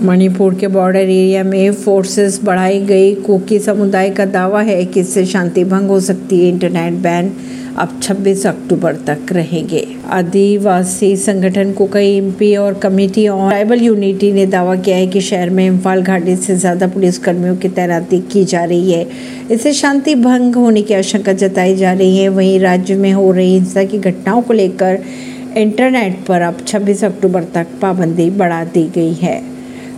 मणिपुर के border area में forces बढ़ाई गई। कुकी समुदाय का दावा है कि इससे शांति भंग हो सकती है। इंटरनेट बैन अब 26 अक्टूबर तक रहेंगे। आदिवासी संगठन को कई एमपी और कमेटी और ट्राइबल यूनिटी ने दावा किया है कि शहर में इम्फाल घाटी से ज़्यादा पुलिस कर्मियों की तैनाती की जा रही है। इससे शांति भंग होने की आशंका जताई जा रही है। वहीं राज्य में हो रही हिंसा की घटनाओं को लेकर इंटरनेट पर अब 26 अक्टूबर तक पाबंदी बढ़ा दी गई है।